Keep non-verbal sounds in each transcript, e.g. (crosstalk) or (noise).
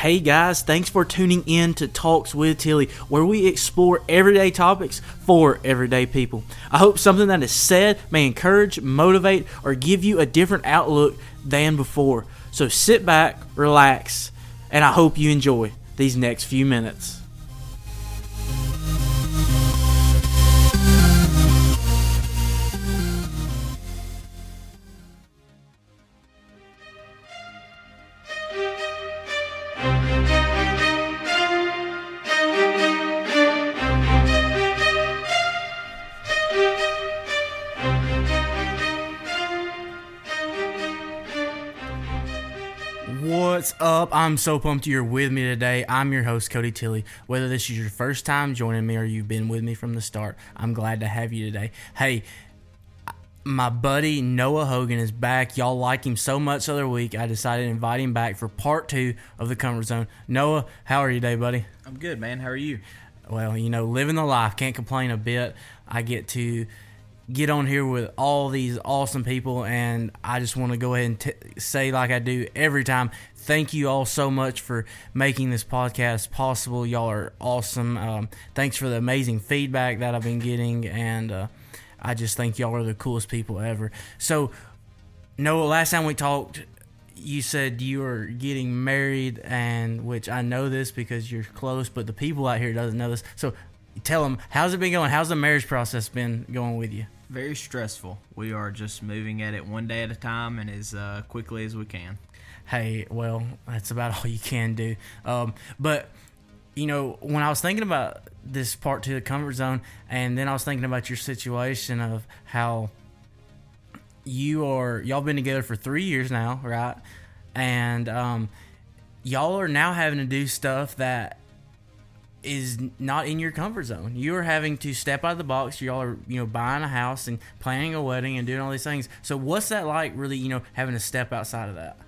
Hey guys, thanks for tuning in to Talks with Tilly, where we explore everyday topics for everyday people. I hope something that is said may encourage, motivate, or give you a different outlook than before. So sit back, relax, and I hope you enjoy these next few minutes. Up? I'm so pumped you're with me today. I'm your host, Cody Tilley. Whether this is your first time joining me or you've been with me from the start, I'm glad to have you today. Hey, my buddy Noah Hogan is back. Y'all like him so much the other week, I decided to invite him back for part two of the Comfort Zone. Noah, how are you today, buddy? I'm good, man. How are you? Well, you know, living the life, can't complain a bit. I get to get on here with all these awesome people, and I just want to go ahead and t- say, like I do every time, thank you all so much for making this podcast possible. Y'all are awesome. Um, thanks for the amazing feedback that I've been getting, and uh, I just think y'all are the coolest people ever. So, Noah, last time we talked, you said you were getting married, and which I know this because you're close, but the people out here doesn't know this. So, tell them how's it been going? How's the marriage process been going with you? Very stressful. We are just moving at it one day at a time and as uh, quickly as we can. Hey, well, that's about (laughs) all you can do. Um, but you know, when I was thinking about this part to the comfort zone, and then I was thinking about your situation of how you are y'all been together for three years now, right? And um, y'all are now having to do stuff that is not in your comfort zone. You are having to step out of the box. Y'all are, you know, buying a house and planning a wedding and doing all these things. So what's that like really, you know, having to step outside of that?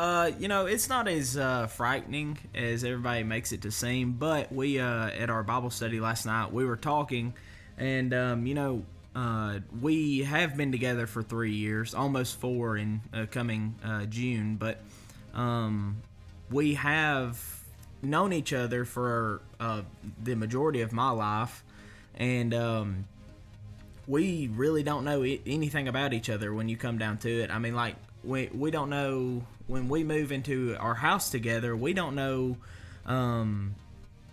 Uh, you know, it's not as uh, frightening as everybody makes it to seem, but we, uh, at our Bible study last night, we were talking, and, um, you know, uh, we have been together for three years, almost four in uh, coming uh, June, but um, we have known each other for uh, the majority of my life, and um, we really don't know anything about each other when you come down to it. I mean, like we we don't know when we move into our house together. We don't know um,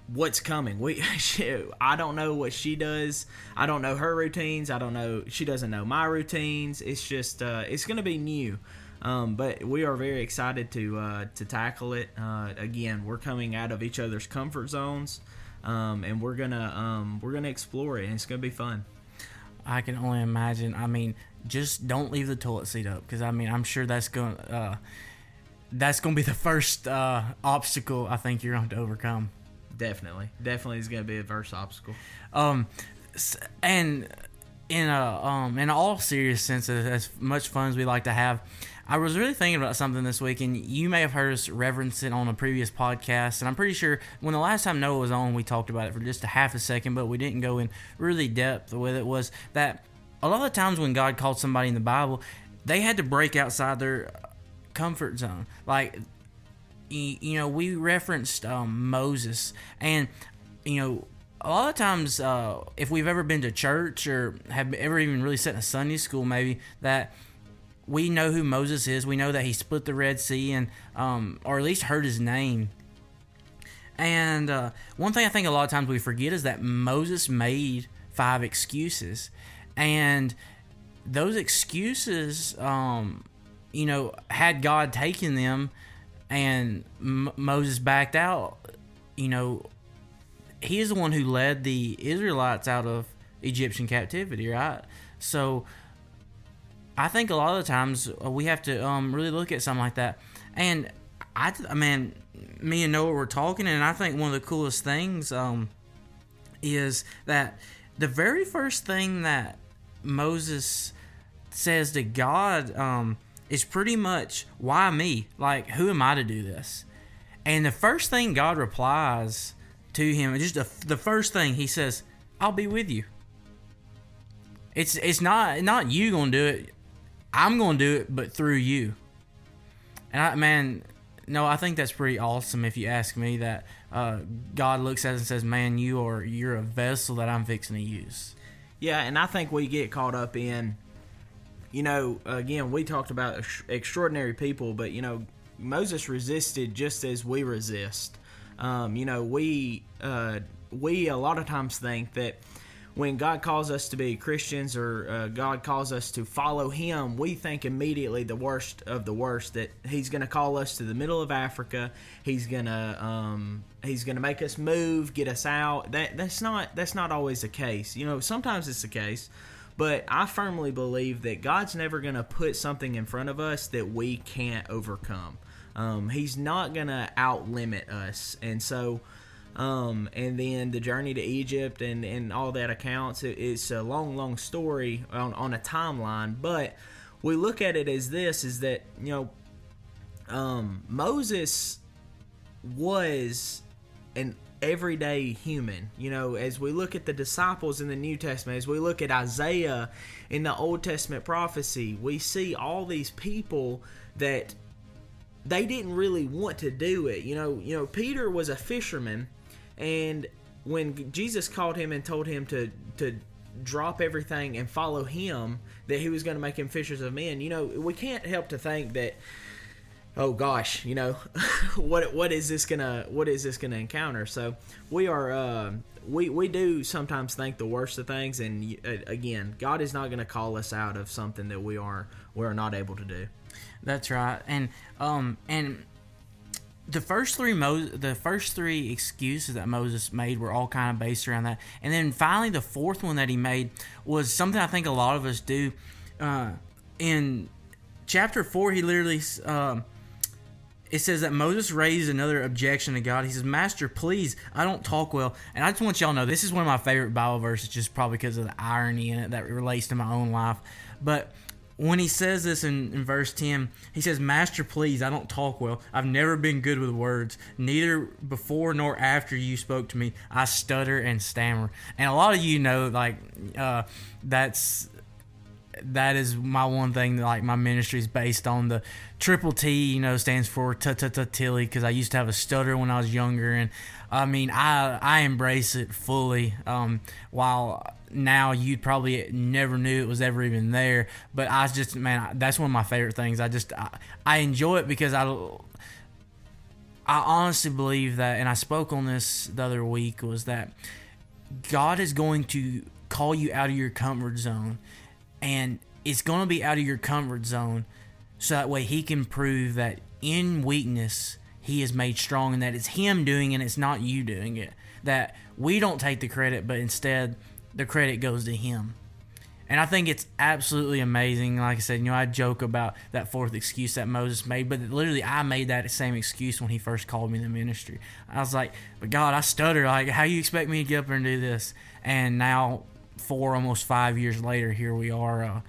what's coming. We (laughs) I don't know what she does. I don't know her routines. I don't know she doesn't know my routines. It's just uh, it's gonna be new. Um, but we are very excited to uh, to tackle it. Uh, again, we're coming out of each other's comfort zones, um, and we're gonna um, we're gonna explore it, and it's gonna be fun. I can only imagine. I mean, just don't leave the toilet seat up because I mean, I'm sure that's going to uh, that's going to be the first uh, obstacle I think you're going to overcome. Definitely, definitely is gonna be a first obstacle. Um, and in a um in all serious sense, as, as much fun as we like to have, I was really thinking about something this week, and you may have heard us reference it on a previous podcast. And I'm pretty sure when the last time Noah was on, we talked about it for just a half a second, but we didn't go in really depth with it. Was that a lot of times when God called somebody in the Bible, they had to break outside their comfort zone, like you, know, we referenced um, Moses, and you know, a lot of times, uh, if we've ever been to church or have ever even really sat in a Sunday school, maybe that we know who Moses is. We know that he split the Red Sea, and um, or at least heard his name. And uh, one thing I think a lot of times we forget is that Moses made five excuses, and those excuses, um, you know, had God taken them and M- Moses backed out, you know, he is the one who led the Israelites out of Egyptian captivity, right? So I think a lot of the times uh, we have to um, really look at something like that. And I, I mean, me and Noah were talking, and I think one of the coolest things um, is that the very first thing that Moses says to God um, is pretty much, why me? Like, who am I to do this? And the first thing God replies to him, just the, the first thing he says, I'll be with you. It's it's not not you gonna do it. I'm gonna do it, but through you. And I man, no, I think that's pretty awesome. If you ask me, that uh, God looks at us and says, "Man, you are you're a vessel that I'm fixing to use." Yeah, and I think we get caught up in, you know, again, we talked about extraordinary people, but you know, Moses resisted just as we resist. Um, you know, we uh, we a lot of times think that when God calls us to be Christians or uh, God calls us to follow Him, we think immediately the worst of the worst that He's going to call us to the middle of Africa. He's gonna um, He's gonna make us move, get us out. That that's not that's not always the case. You know, sometimes it's the case, but I firmly believe that God's never going to put something in front of us that we can't overcome. Um, he's not going to outlimit us, and so um, and then the journey to Egypt and, and all that accounts. It, it's a long, long story on, on a timeline, but we look at it as this: is that you know, um, Moses was an everyday human. You know, as we look at the disciples in the New Testament, as we look at Isaiah in the Old Testament prophecy, we see all these people that they didn't really want to do it. You know, you know, Peter was a fisherman and when Jesus called him and told him to to drop everything and follow him, that he was going to make him fishers of men, you know, we can't help to think that oh gosh, you know, (laughs) what what is this gonna what is this gonna encounter? So we are uh, we we do sometimes think the worst of things, and uh, again, God is not going to call us out of something that we are we are not able to do. That's right, and um and the first three Mo- the first three excuses that Moses made were all kind of based around that, and then finally the fourth one that he made was something I think a lot of us do. Uh, in chapter four, he literally um, it says that Moses raised another objection to God. He says, "Master, please, I don't talk well." And I just want y'all to know this is one of my favorite Bible verses, just probably because of the irony in it that relates to my own life, but when he says this in, in verse 10, he says, Master, please, I don't talk well. I've never been good with words. Neither before nor after you spoke to me, I stutter and stammer. And a lot of you know, like, uh, that's that is my one thing that like my ministry is based on the triple T you know stands for t t t tilly because I used to have a stutter when I was younger and I mean I I embrace it fully um, while now you probably never knew it was ever even there. But I just man, that's one of my favorite things. I just I, I enjoy it because I I honestly believe that, and I spoke on this the other week, was that God is going to call you out of your comfort zone, and it's going to be out of your comfort zone, so that way He can prove that in weakness He is made strong, and that it's Him doing it, and it's not you doing it. That we don't take the credit, but instead the credit goes to him. And I think it's absolutely amazing. Like I said, you know, I joke about that fourth excuse that Moses made, but literally, I made that same excuse when he first called me to ministry. I was like, "But God, I stutter. Like, how you expect me to get up and do this?" And now, four almost five years later, here we are uh,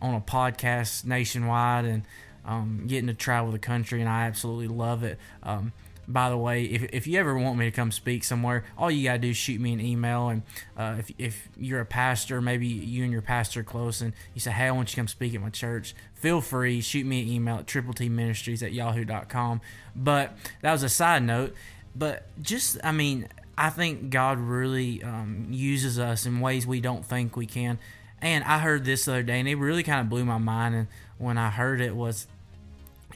on a podcast nationwide and um, getting to travel the country, and I absolutely love it. Um, by the way, if, if you ever want me to come speak somewhere, all you gotta do is shoot me an email. And uh, if, if you're a pastor, maybe you and your pastor are close, and you say, "Hey, I want you to come speak at my church," feel free shoot me an email at triple T Ministries at yahoo.com. But that was a side note. But just, I mean, I think God really um, uses us in ways we don't think we can. And I heard this the other day, and it really kind of blew my mind. And when I heard it, was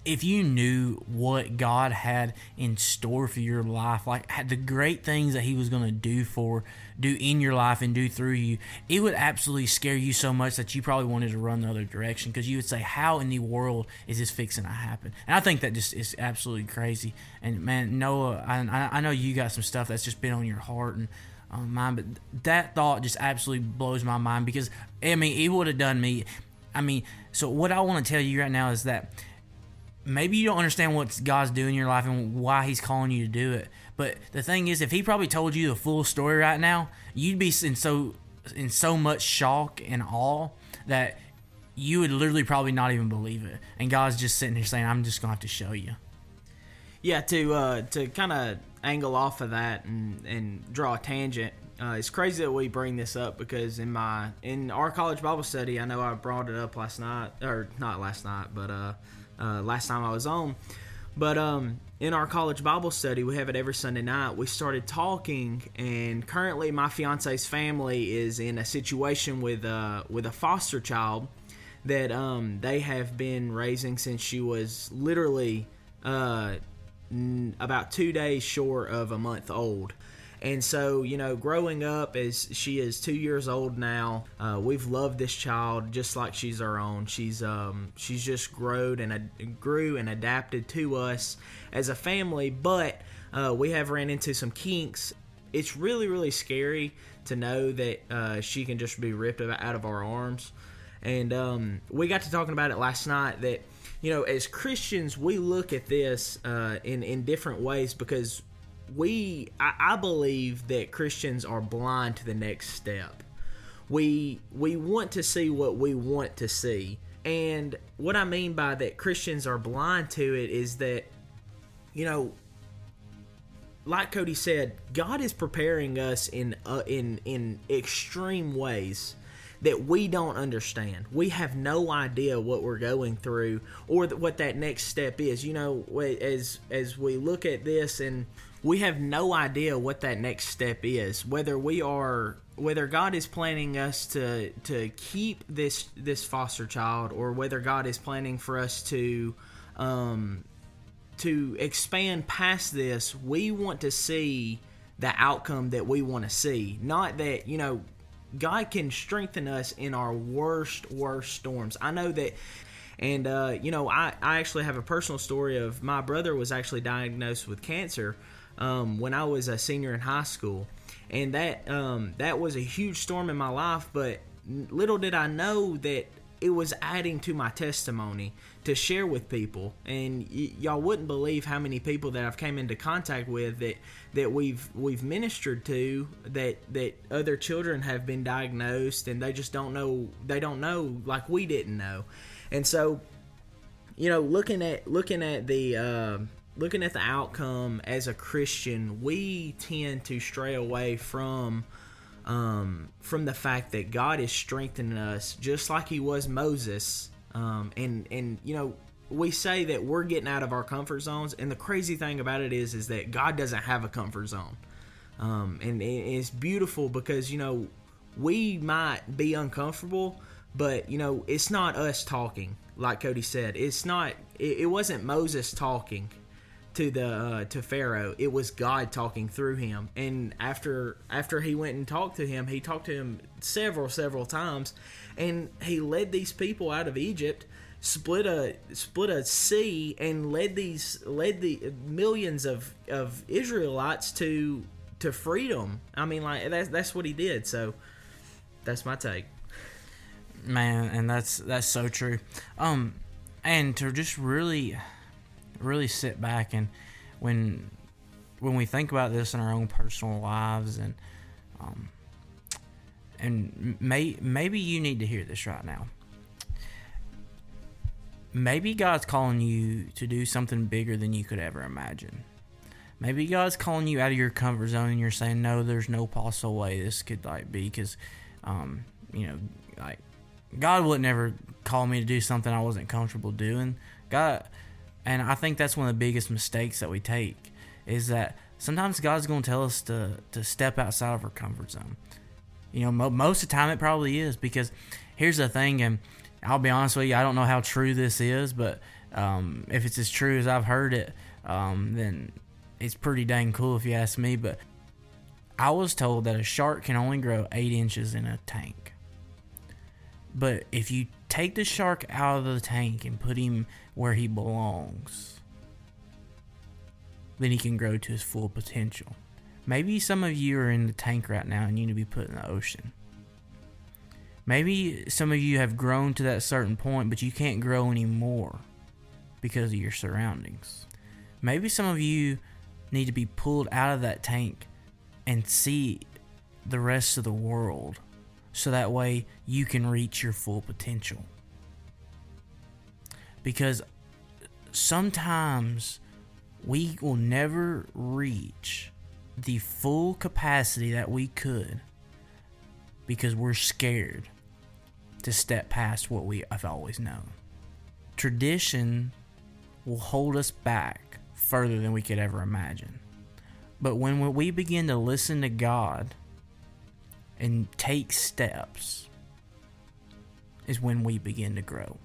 if you knew what God had in store for your life, like the great things that He was going to do for, do in your life and do through you, it would absolutely scare you so much that you probably wanted to run the other direction because you would say, "How in the world is this fixing to happen?" And I think that just is absolutely crazy. And man, Noah, I, I know you got some stuff that's just been on your heart and on mind, but that thought just absolutely blows my mind because I mean, it would have done me. I mean, so what I want to tell you right now is that maybe you don't understand what God's doing in your life and why He's calling you to do it. But the thing is, if He probably told you the full story right now, you'd be in so in so much shock and awe that you would literally probably not even believe it. And God's just sitting here saying, "I'm just gonna have to show you." Yeah, to uh, to kind of angle off of that and and draw a tangent. Uh, it's crazy that we bring this up because in my in our college Bible study, I know I brought it up last night or not last night, but uh, uh, last time I was on. But um, in our college Bible study, we have it every Sunday night. We started talking, and currently, my fiance's family is in a situation with uh, with a foster child that um, they have been raising since she was literally uh, n- about two days short of a month old. And so, you know, growing up as she is two years old now, uh, we've loved this child just like she's our own. She's um, she's just growed and ad- grew and adapted to us as a family, but uh, we have ran into some kinks. It's really really scary to know that uh, she can just be ripped out of our arms. And um, we got to talking about it last night that you know as Christians we look at this uh, in in different ways because we I, I believe that Christians are blind to the next step. We we want to see what we want to see. And what I mean by that Christians are blind to it is that you know like Cody said, God is preparing us in uh, in in extreme ways that we don't understand. We have no idea what we're going through or th- what that next step is. You know, as as we look at this and we have no idea what that next step is. Whether we are whether God is planning us to to keep this this foster child or whether God is planning for us to um to expand past this, we want to see the outcome that we want to see. Not that, you know, God can strengthen us in our worst, worst storms. I know that, and, uh, you know, I, I actually have a personal story of my brother was actually diagnosed with cancer um, when I was a senior in high school. And that um, that was a huge storm in my life, but little did I know that it was adding to my testimony to share with people and y- y'all wouldn't believe how many people that I've came into contact with that that we've we've ministered to that that other children have been diagnosed and they just don't know they don't know like we didn't know and so you know looking at looking at the uh, looking at the outcome as a Christian we tend to stray away from um, from the fact that God is strengthening us just like He was Moses. Um, and and you know we say that we're getting out of our comfort zones, and the crazy thing about it is is that God doesn't have a comfort zone. Um, and it's beautiful because you know we might be uncomfortable, but you know it's not us talking. Like Cody said, it's not. It, it wasn't Moses talking to the uh, to Pharaoh. It was God talking through him. And after after he went and talked to him, he talked to him several several times, and he led these people out of Egypt, split a split a sea, and led these led the millions of of Israelites to to freedom. I mean, like that's that's what he did. So that's my take. Man, and that's that's so true. Um, and to just really really sit back and when when we think about this in our own personal lives and um, and may, maybe you need to hear this right now. Maybe God's calling you to do something bigger than you could ever imagine. Maybe God's calling you out of your comfort zone and you're saying, no, there's no possible way this could like be because, um, you know, like God would never call me to do something I wasn't comfortable doing. God, and I think that's one of the biggest mistakes that we take is that sometimes God's going to tell us to, to step outside of our comfort zone. You know, mo- most of the time it probably is because here's the thing, and I'll be honest with you, I don't know how true this is, but um, if it's as true as I've heard it, um, then it's pretty dang cool if you ask me. But I was told that a shark can only grow eight inches in a tank. But if you take the shark out of the tank and put him where he belongs, then he can grow to his full potential. Maybe some of you are in the tank right now and you need to be put in the ocean. Maybe some of you have grown to that certain point, but you can't grow anymore because of your surroundings. Maybe some of you need to be pulled out of that tank and see the rest of the world so that way you can reach your full potential. Because sometimes we will never reach the full capacity that we could because we're scared to step past what we have always known. Tradition will hold us back further than we could ever imagine. But when we begin to listen to God and take steps, is when we begin to grow.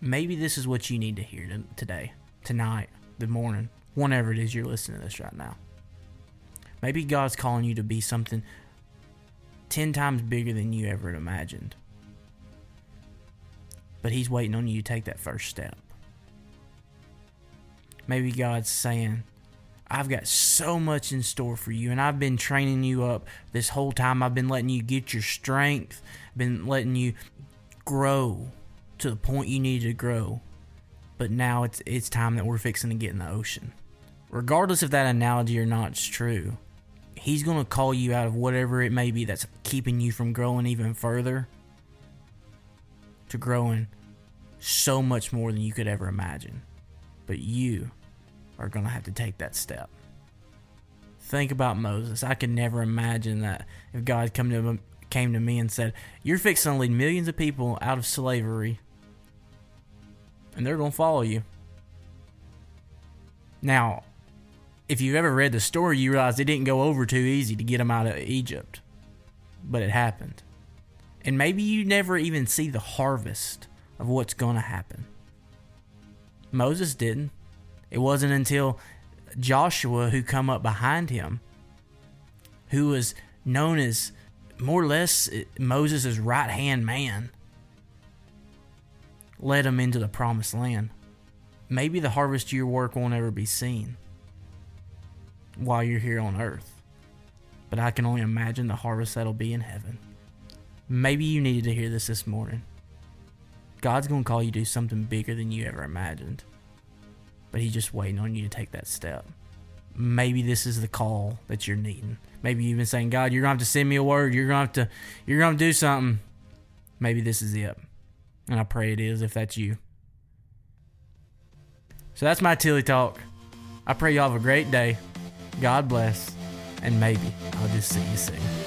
Maybe this is what you need to hear today, tonight, the morning, whenever it is you're listening to this right now. Maybe God's calling you to be something 10 times bigger than you ever imagined. But He's waiting on you to take that first step. Maybe God's saying, I've got so much in store for you, and I've been training you up this whole time. I've been letting you get your strength, been letting you grow to the point you need to grow. But now it's it's time that we're fixing to get in the ocean. Regardless if that analogy or not is true, he's going to call you out of whatever it may be that's keeping you from growing even further to growing so much more than you could ever imagine. But you are going to have to take that step. Think about Moses. I could never imagine that if God come to came to me and said, "You're fixing to lead millions of people out of slavery and they're going to follow you. Now, if you've ever read the story, you realize it didn't go over too easy to get them out of Egypt, but it happened. And maybe you never even see the harvest of what's going to happen. Moses didn't. It wasn't until Joshua, who come up behind him, who was known as more or less Moses' right hand man, led him into the promised land. Maybe the harvest of your work won't ever be seen while you're here on earth, but I can only imagine the harvest that'll be in heaven. Maybe you needed to hear this this morning. God's going to call you to do something bigger than you ever imagined, but He's just waiting on you to take that step. Maybe this is the call that you're needing. Maybe you've been saying, God, you're to have to send me a word. You're to have to, you're to do something. Maybe this is it. And I pray it is if that's you. So that's my Tilly Talk. I pray y'all have a great day. God bless. And maybe I'll just see you soon.